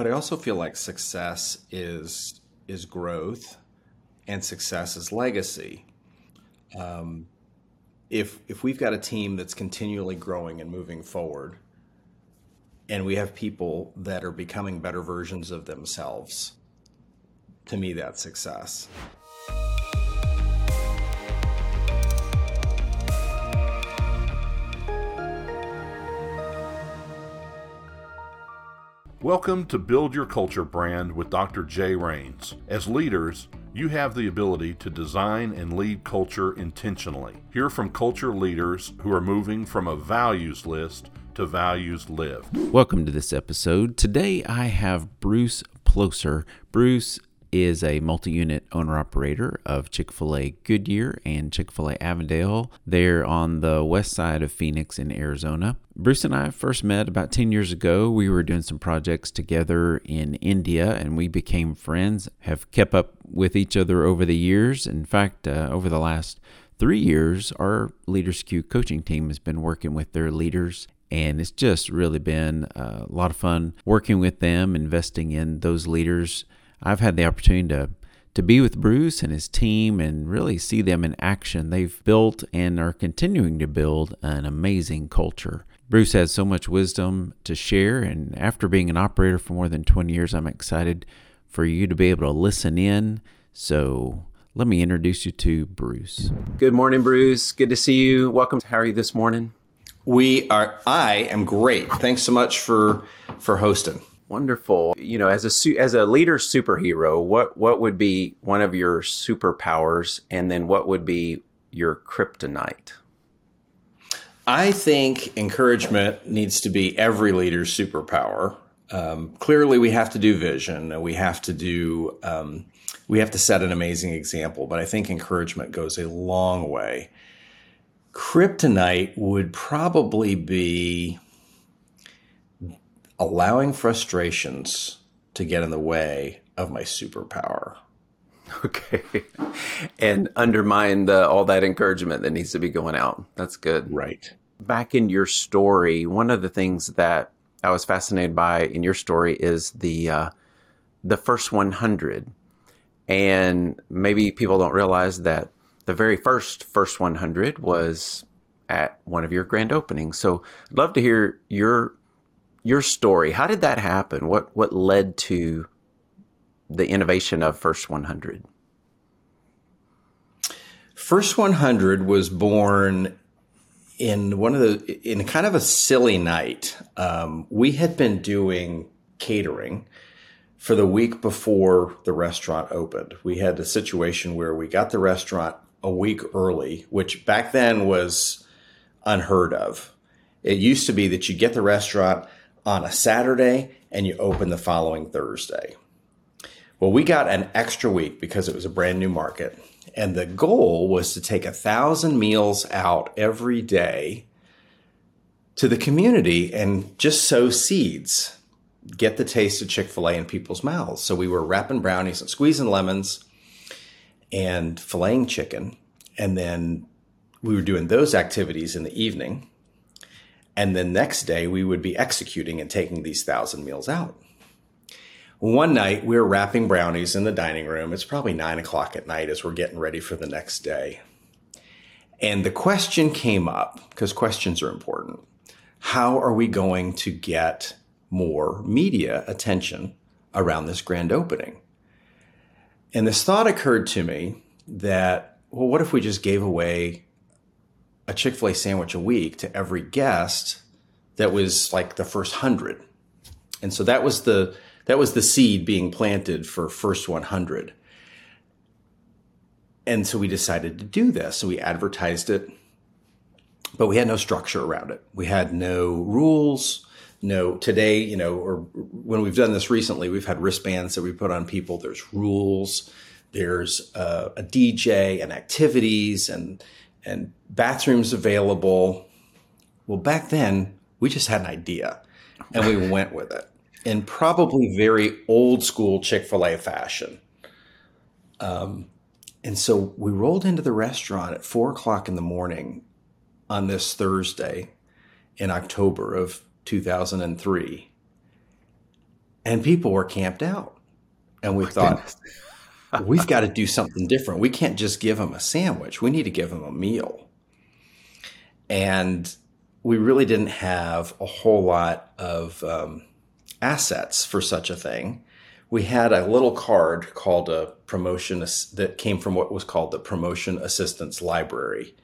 but I also feel like success is is growth, and success is legacy. Um, if if we've got a team that's continually growing and moving forward, and we have people that are becoming better versions of themselves, to me that's success. Welcome to Build Your Culture brand with Dr. Jay Raines. As leaders, you have the ability to design and lead culture intentionally. Hear from culture leaders who are moving from a values list to values lived. Welcome to this episode. Today I have Bruce Ploeser. Bruce is a multi unit owner operator of Chick fil A Goodyear and Chick fil A Avondale. They're on the west side of Phoenix in Arizona. Bruce and I first met about 10 years ago. We were doing some projects together in India and we became friends, have kept up with each other over the years. In fact, uh, over the last three years, our Leaders Q coaching team has been working with their leaders and it's just really been a lot of fun working with them, investing in those leaders I've had the opportunity to to be with Bruce and his team and really see them in action. They've built and are continuing to build an amazing culture. Bruce has so much wisdom to share, and after being an operator for more than 20 years, I'm excited for you to be able to listen in. So, let me introduce you to Bruce. Good morning, Bruce. Good to see you. Welcome. How are you this morning? We are. I am great. Thanks so much for for hosting. Wonderful. You know, as a as a leader superhero, what what would be one of your superpowers, and then what would be your kryptonite? I think encouragement needs to be every leader's superpower. Um, clearly, we have to do vision. We have to do. Um, we have to set an amazing example. But I think encouragement goes a long way. Kryptonite would probably be allowing frustrations to get in the way of my superpower. Okay. And undermine the, all that encouragement that needs to be going out. That's good. Right. Back in your story, one of the things that I was fascinated by in your story is the uh, the first 100. And maybe people don't realize that the very first first 100 was at one of your grand openings. So I'd love to hear your your story. How did that happen? What what led to the innovation of First 100? First 100 was born in one of the in kind of a silly night. Um, we had been doing catering for the week before the restaurant opened. We had a situation where we got the restaurant a week early, which back then was unheard of. It used to be that you get the restaurant on a Saturday and you open the following Thursday. Well, we got an extra week because it was a brand new market. And the goal was to take a thousand meals out every day to the community and just sow seeds, get the taste of Chick fil A in people's mouths. So we were wrapping brownies and squeezing lemons and filleting chicken. And then we were doing those activities in the evening. And the next day, we would be executing and taking these thousand meals out. One night, we were wrapping brownies in the dining room. It's probably nine o'clock at night as we're getting ready for the next day. And the question came up because questions are important. How are we going to get more media attention around this grand opening? And this thought occurred to me that, well, what if we just gave away a Chick fil A sandwich a week to every guest that was like the first hundred. And so that was the that was the seed being planted for first 100. And so we decided to do this. So we advertised it, but we had no structure around it. We had no rules. No, today, you know, or when we've done this recently, we've had wristbands that we put on people. There's rules. There's uh, a DJ and activities and and bathrooms available. Well, back then, we just had an idea and we went with it in probably very old school Chick fil A fashion. Um, and so we rolled into the restaurant at four o'clock in the morning on this Thursday in October of 2003. and people were camped out. And we thought, we've got to do something different. We can't just give them a sandwich. We need to give them a meal. And we really didn't have a whole lot of um, assets for such a thing. We had a little card called a promotion that came from what was called the Promotion Assistance Library.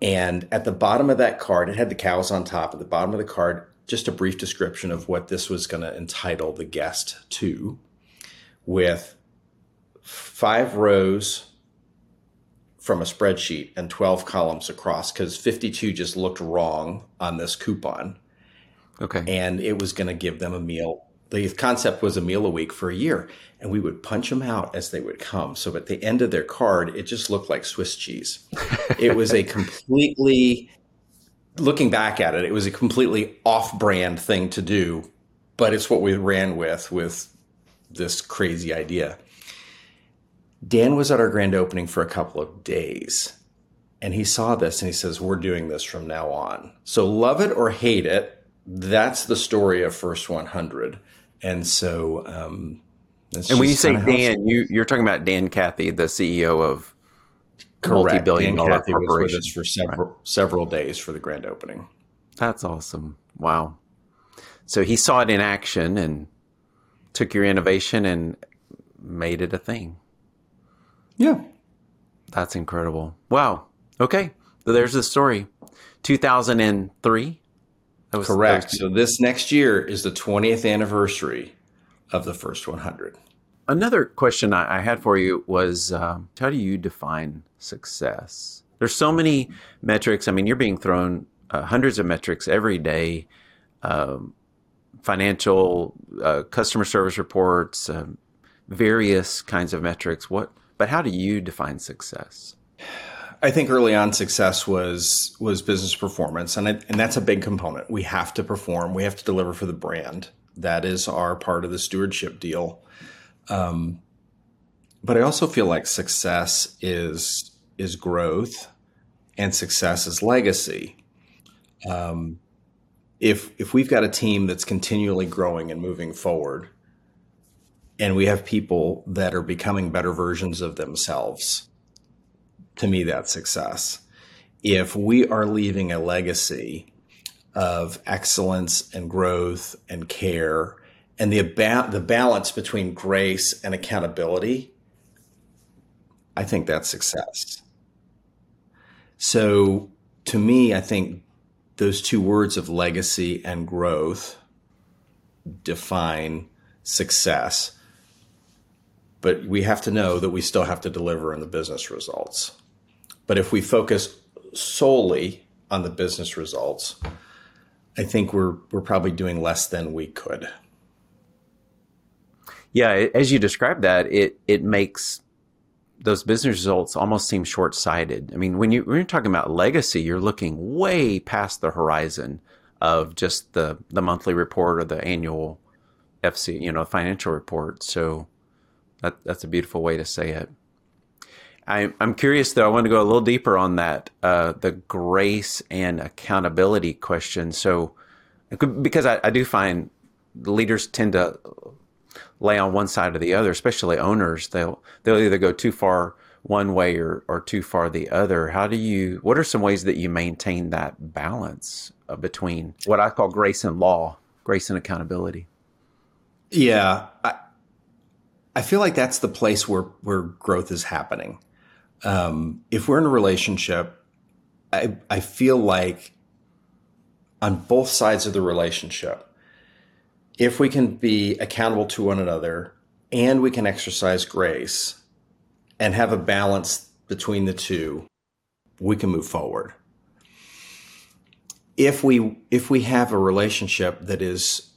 And at the bottom of that card, it had the cows on top. At the bottom of the card, just a brief description of what this was going to entitle the guest to, with five rows from a spreadsheet and 12 columns across because 52 just looked wrong on this coupon. Okay. And it was going to give them a meal. The concept was a meal a week for a year, and we would punch them out as they would come. So at the end of their card, it just looked like Swiss cheese. it was a completely, looking back at it, it was a completely off brand thing to do, but it's what we ran with, with this crazy idea. Dan was at our grand opening for a couple of days and he saw this and he says, We're doing this from now on. So, love it or hate it, that's the story of First 100. And so, um, and when you say Dan, you, you're talking about Dan Cathy, the CEO of multi-billion dollar corporation for several right. several days for the grand opening. That's awesome! Wow. So he saw it in action and took your innovation and made it a thing. Yeah. That's incredible. Wow. Okay. So there's the story. 2003. That was correct. so this next year is the 20th anniversary of the first 100. Another question I, had for you was um, how do you define success? There's so many metrics. I mean, you're being thrown uh, hundreds of metrics every day um, financial, uh, customer service reports, um, various kinds of metrics. What but how do you define success? I think early on success was was business performance, and and that's a big component. We have to perform. We have to deliver for the brand. That is our part of the stewardship deal. Um, but I also feel like success is is growth, and success is legacy. Um, if if we've got a team that's continually growing and moving forward, and we have people that are becoming better versions of themselves, to me, that's success. If we are leaving a legacy of excellence and growth and care and the, ba- the balance between grace and accountability, I think that's success. So to me, I think those two words of legacy and growth define success but we have to know that we still have to deliver in the business results. But if we focus solely on the business results, I think we're we're probably doing less than we could. Yeah, as you describe that, it it makes those business results almost seem short sighted. I mean, when you when you're talking about legacy, you're looking way past the horizon of just the the monthly report or the annual FC, you know, financial report. So that, that's a beautiful way to say it. I, I'm curious though. I want to go a little deeper on that, uh, the grace and accountability question. So, because I, I do find leaders tend to lay on one side or the other, especially owners. They'll they'll either go too far one way or, or too far the other. How do you? What are some ways that you maintain that balance uh, between what I call grace and law, grace and accountability? Yeah, I, I feel like that's the place where where growth is happening. Um, if we're in a relationship, I I feel like on both sides of the relationship, if we can be accountable to one another and we can exercise grace and have a balance between the two, we can move forward. If we if we have a relationship that is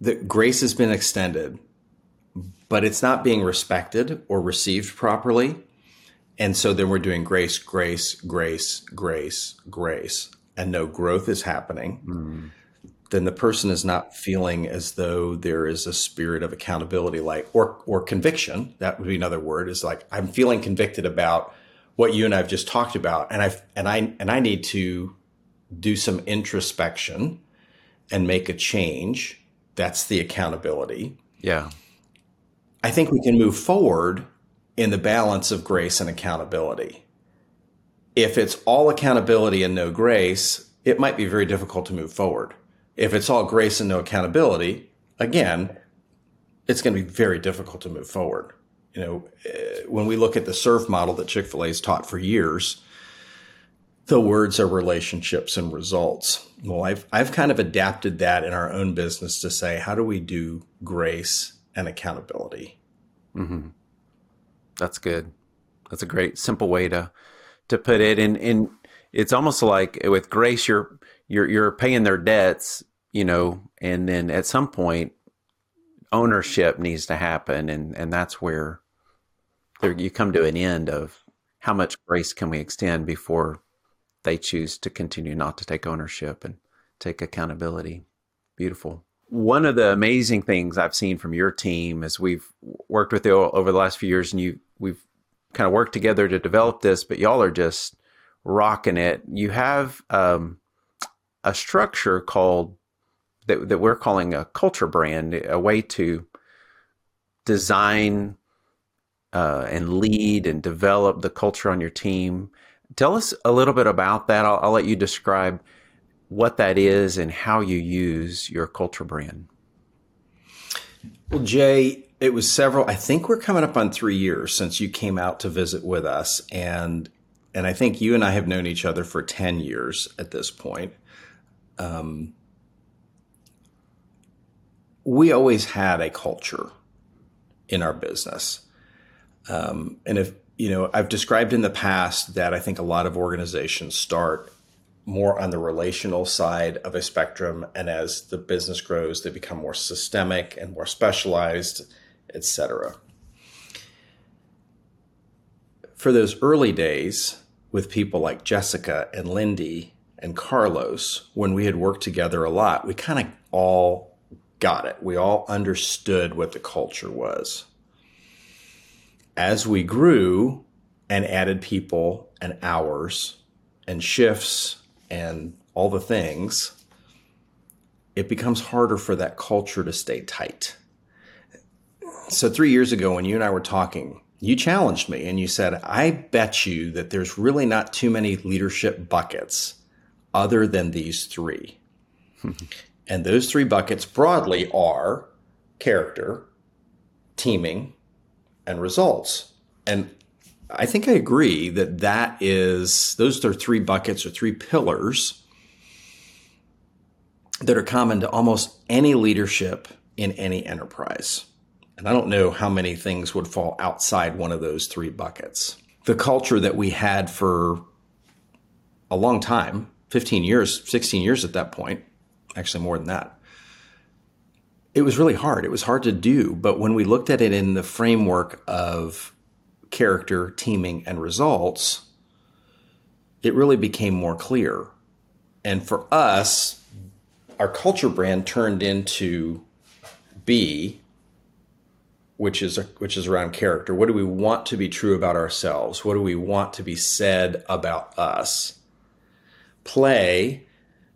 that grace has been extended but it's not being respected or received properly. And so then we're doing grace, grace, grace, grace, grace, and no growth is happening. Mm. Then the person is not feeling as though there is a spirit of accountability, like or or conviction. That would be another word. Is like I'm feeling convicted about what you and I've just talked about, and I and I and I need to do some introspection and make a change That's the accountability. Yeah. I think we can move forward in the balance of grace and accountability. If it's all accountability and no grace, it might be very difficult to move forward. If it's all grace and no accountability, again, it's going to be very difficult to move forward. You know, eh, when we look at the serve model that Chick fil A has taught for years, the words are relationships and results. Well, I've, I've kind of adapted that in our own business to say, how do we do grace and accountability? Mm-hmm. That's good. That's a great, simple way to to put it. And and it's almost like with grace, you're you're you're paying their debts, you know, and then at some point, ownership needs to happen, and and that's where there, you come to an end of how much grace can we extend before they choose to continue not to take ownership and take accountability. Beautiful. One of the amazing things I've seen from your team as we've worked with you over the last few years, and you we've kind of worked together to develop this, but y'all are just rocking it. You have um, a structure called that, that we're calling a culture brand, a way to design uh, and lead and develop the culture on your team. Tell us a little bit about that. I'll, I'll let you describe what that is and how you use your culture brand. Well, Jay, it was several. I think we're coming up on three years since you came out to visit with us, and and I think you and I have known each other for ten years at this point. Um, we always had a culture in our business, um, and if you know, I've described in the past that I think a lot of organizations start more on the relational side of a spectrum, and as the business grows, they become more systemic and more specialized etc. For those early days with people like Jessica and Lindy and Carlos, when we had worked together a lot, we kind of all got it. We all understood what the culture was. As we grew and added people and hours and shifts and all the things, it becomes harder for that culture to stay tight. So, three years ago, when you and I were talking, you challenged me and you said, I bet you that there's really not too many leadership buckets other than these three. and those three buckets broadly are character, teaming, and results. And I think I agree that that is, those are three buckets or three pillars that are common to almost any leadership in any enterprise. And I don't know how many things would fall outside one of those three buckets. The culture that we had for a long time 15 years, 16 years at that point, actually more than that. It was really hard. It was hard to do. But when we looked at it in the framework of character, teaming, and results, it really became more clear. And for us, our culture brand turned into B, which is which is around character. What do we want to be true about ourselves? What do we want to be said about us? Play,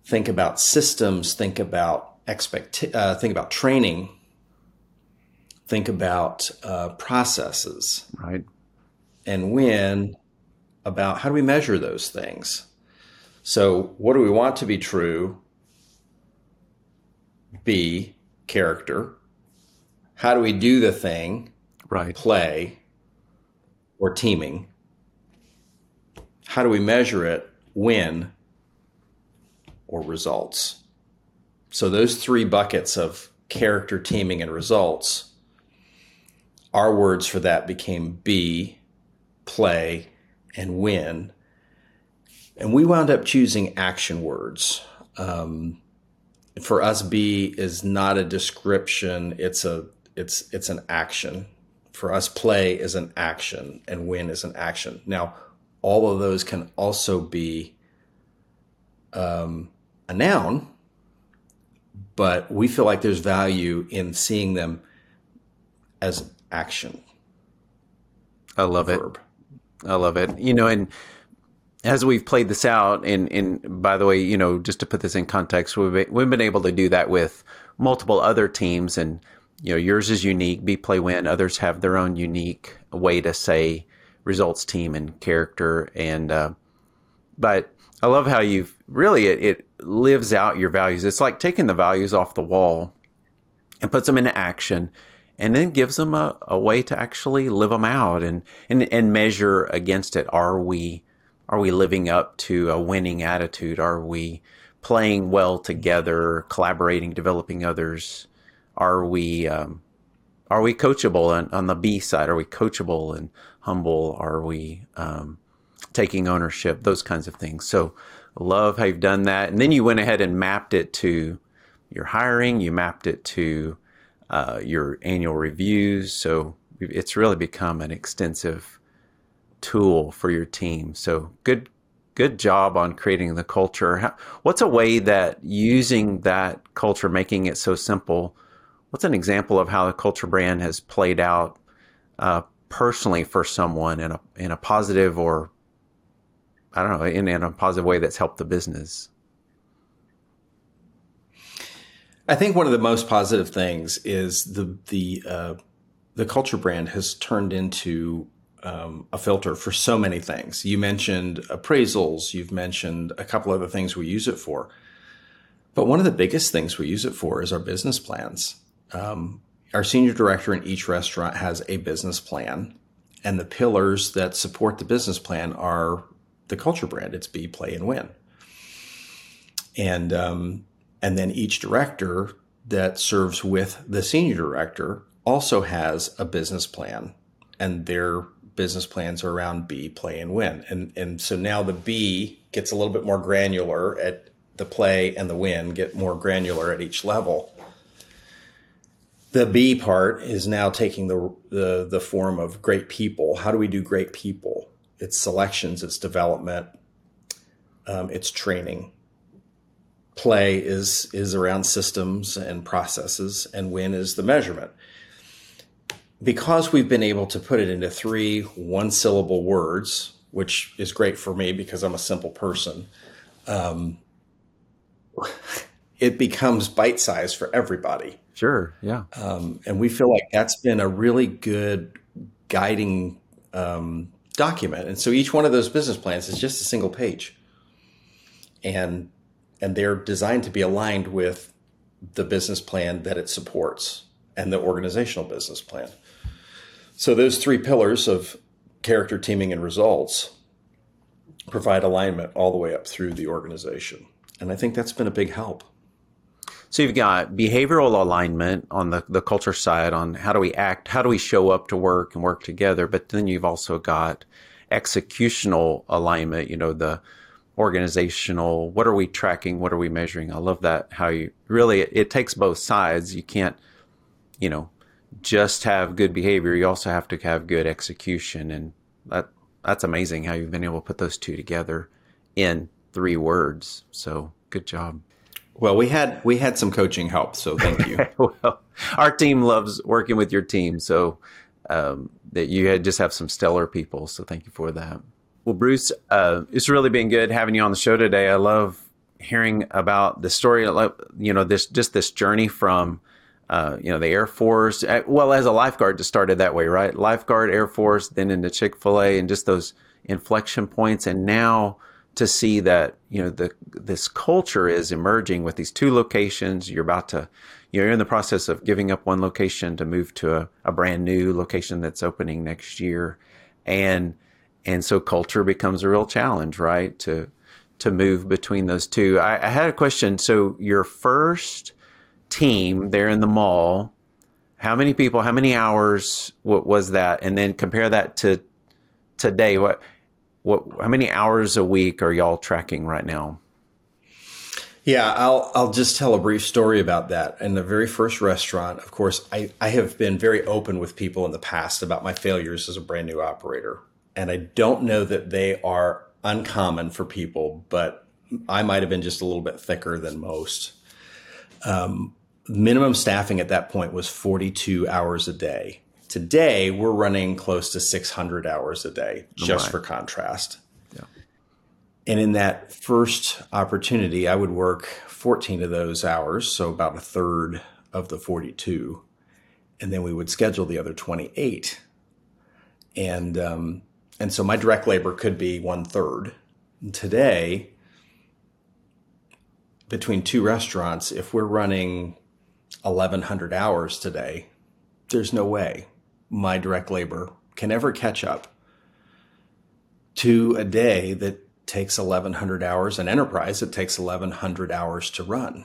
think about systems, think about expect, uh, think about training, think about uh, processes, right? And when about how do we measure those things? So, what do we want to be true? B, character how do we do the thing, right? Play or teaming. How do we measure it? Win or results. So those three buckets of character, teaming, and results. Our words for that became be, play, and win. And we wound up choosing action words. Um, for us, be is not a description; it's a it's it's an action. For us, play is an action and win is an action. Now, all of those can also be um, a noun, but we feel like there's value in seeing them as action. I love it. I love it. You know, and as we've played this out, and and by the way, you know, just to put this in context, we've been, we've been able to do that with multiple other teams, and you know yours is unique. Be play win. Others have their own unique way to say results team and character. And uh, but I love how you've really it, it lives out your values. It's like taking the values off the wall and puts them into action and then gives them a, a way to actually live them out and, and, and measure against it. Are we, are we living up to a winning attitude? Are we playing well together, collaborating, developing others? Are we, um, are we coachable on, on, the B side? Are we coachable and humble? Are we, um, taking ownership? Those kinds of things. So love how you've done that. And then you went ahead and mapped it to your hiring. You mapped it to uh, your annual reviews. So it's really become an extensive tool for your team. So good, good job on creating the culture. How, what's a way that using that culture, making it so simple? What's an example of how the culture brand has played out uh, personally for someone in a in a positive or I don't know in, in a positive way that's helped the business? I think one of the most positive things is the the uh, the culture brand has turned into um, a filter for so many things. You mentioned appraisals. You've mentioned a couple other things we use it for. But one of the biggest things we use it for is our business plans. Um, our senior director in each restaurant has a business plan, and the pillars that support the business plan are the culture brand. It's be, play, and win. And um, and then each director that serves with the senior director also has a business plan, and their business plans are around B, play, and win. And and so now the B gets a little bit more granular at the play and the win get more granular at each level. The B part is now taking the, the the form of great people. How do we do great people? It's selections, it's development, um, it's training play is is around systems and processes and win is the measurement. Because we've been able to put it into three one syllable words which is great for me because i'm a simple person um, it becomes bite size for everybody. Sure yeah. Um, and we feel like that's been a really good guiding um, document. And so each one of those business plans is just a single page. And and they're designed to be aligned with the business plan that it supports and the organizational business plan. So those three pillars of character, teaming, and results provide alignment all the way up through the organization. And I think that's been a big help. So you've got behavioral alignment on the, the culture side on how do we act, how do we show up to work and work together, but then you've also got executional alignment, you know, the organizational what are we tracking what are we measuring? I love that how you really it, it, takes both sides. You can't you know just have good behavior. You also have to have good execution and that that's amazing how you've been able to put those two together in three words. So good job. Well we had we had some coaching help so thank you. Well our team loves working with your team so um, that you had just have some stellar people so thank you for that well, Bruce, uh, it's really been good having you on the show today. I love hearing about the story. You know, this just this journey from uh, you know the Air Force. Uh, well, as a lifeguard, just started that way, right? Lifeguard, Air Force, then into Chick Fil A, and just those inflection points. And now to see that you know the this culture is emerging with these two locations. You're about to you're in the process of giving up one location to move to a, a brand new location that's opening next year, and and so culture becomes a real challenge, right? To to move between those two. I, I had a question. So your first team there in the mall, how many people? How many hours? What was that? And then compare that to today. What what? How many hours a week are y'all tracking right now? Yeah, I'll I'll just tell a brief story about that. In the very first restaurant, of course, I, I have been very open with people in the past about my failures as a brand new operator and I don't know that they are uncommon for people, but I might have been just a little bit thicker than most. Um, minimum staffing at that point was 42 hours a day. Today, we're running close to 600 hours a day, just for contrast. Yeah. And in that first opportunity, I would work 14 of those hours, so about a third of the 42. And then we would schedule the other 28. And, um, and so my direct labor could be one third. Today, between two restaurants, if we're running 1,100 hours today, there's no way my direct labor can ever catch up to a day that takes 1,100 hours. An enterprise, it takes 1,100 hours to run.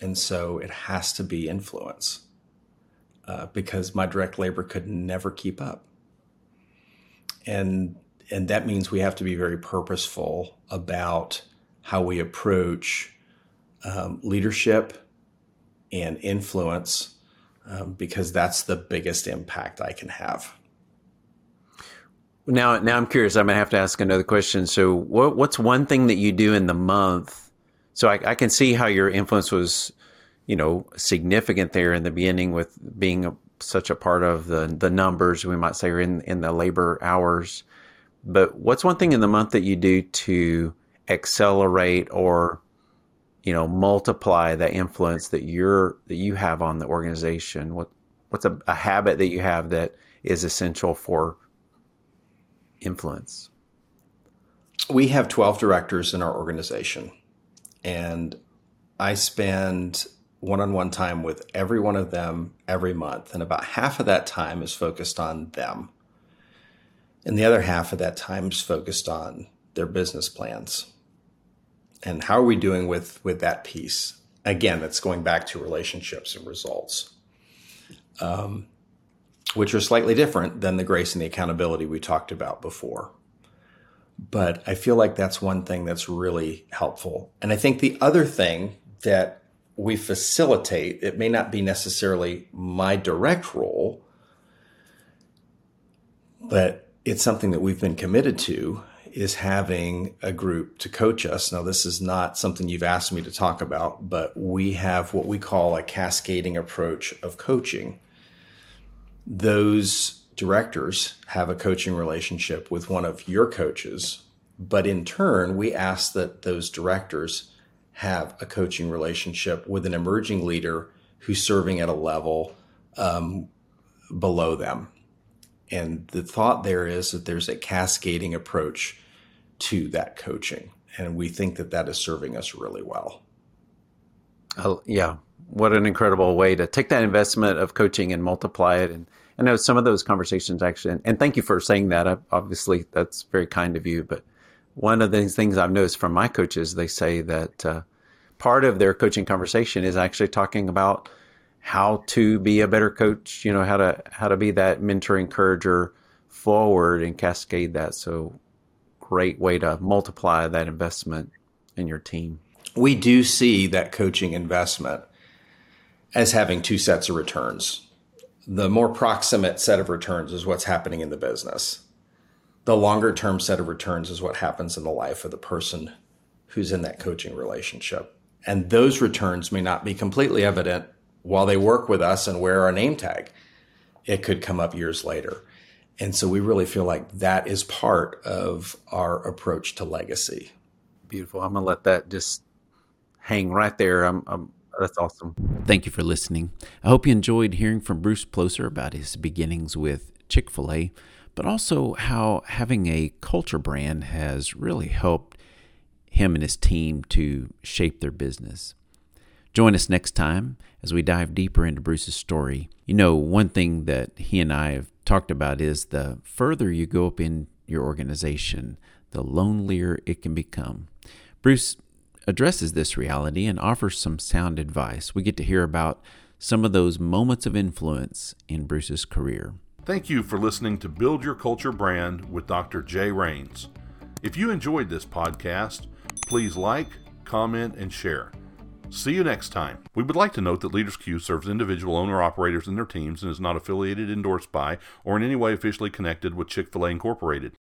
And so it has to be influence uh, because my direct labor could never keep up. And, and that means we have to be very purposeful about how we approach um, leadership and influence um, because that's the biggest impact I can have. Now, now I'm curious. I'm gonna have to ask another question. So, what, what's one thing that you do in the month? So, I, I, can see how your influence was, you know, significant there in the beginning with being a, such a part of the the numbers we might say, or in in the labor hours. But what's one thing in the month that you do to accelerate or you know multiply the influence that you're that you have on the organization what what's a, a habit that you have that is essential for influence we have 12 directors in our organization and i spend one-on-one time with every one of them every month and about half of that time is focused on them and the other half of that time is focused on their business plans and how are we doing with with that piece? Again, that's going back to relationships and results, um, which are slightly different than the grace and the accountability we talked about before. But I feel like that's one thing that's really helpful. And I think the other thing that we facilitate, it may not be necessarily my direct role, but it's something that we've been committed to is having a group to coach us. Now, this is not something you've asked me to talk about, but we have what we call a cascading approach of coaching. Those directors have a coaching relationship with one of your coaches, but in turn, we ask that those directors have a coaching relationship with an emerging leader who's serving at a level um, below them. And the thought there is that there's a cascading approach to that coaching. And we think that that is serving us really well. Uh, yeah. What an incredible way to take that investment of coaching and multiply it. And I know some of those conversations actually, and thank you for saying that. I, obviously, that's very kind of you. But one of the things I've noticed from my coaches, they say that uh, part of their coaching conversation is actually talking about how to be a better coach. You know how to how to be that mentor encourager forward and cascade that. So great way to multiply that investment in your team. We do see that coaching investment as having two sets of returns. The more proximate set of returns is what's happening in the business. The longer term set of returns is what happens in the life of the person who's in that coaching relationship. And those returns may not be completely evident while they work with us and wear our name tag. It could come up years later. And so we really feel like that is part of our approach to legacy. Beautiful. I'm going to let that just hang right there. I'm, I'm, that's awesome. Thank you for listening. I hope you enjoyed hearing from Bruce Ploeser about his beginnings with Chick fil A, but also how having a culture brand has really helped him and his team to shape their business. Join us next time as we dive deeper into Bruce's story. You know, one thing that he and I have talked about is the further you go up in your organization, the lonelier it can become. Bruce addresses this reality and offers some sound advice. We get to hear about some of those moments of influence in Bruce's career. Thank you for listening to Build Your Culture Brand with Dr. Jay Raines. If you enjoyed this podcast, please like, comment, and share. See you next time. We would like to note that Leaders Q serves individual owner operators and their teams and is not affiliated, endorsed by, or in any way officially connected with Chick fil A Incorporated.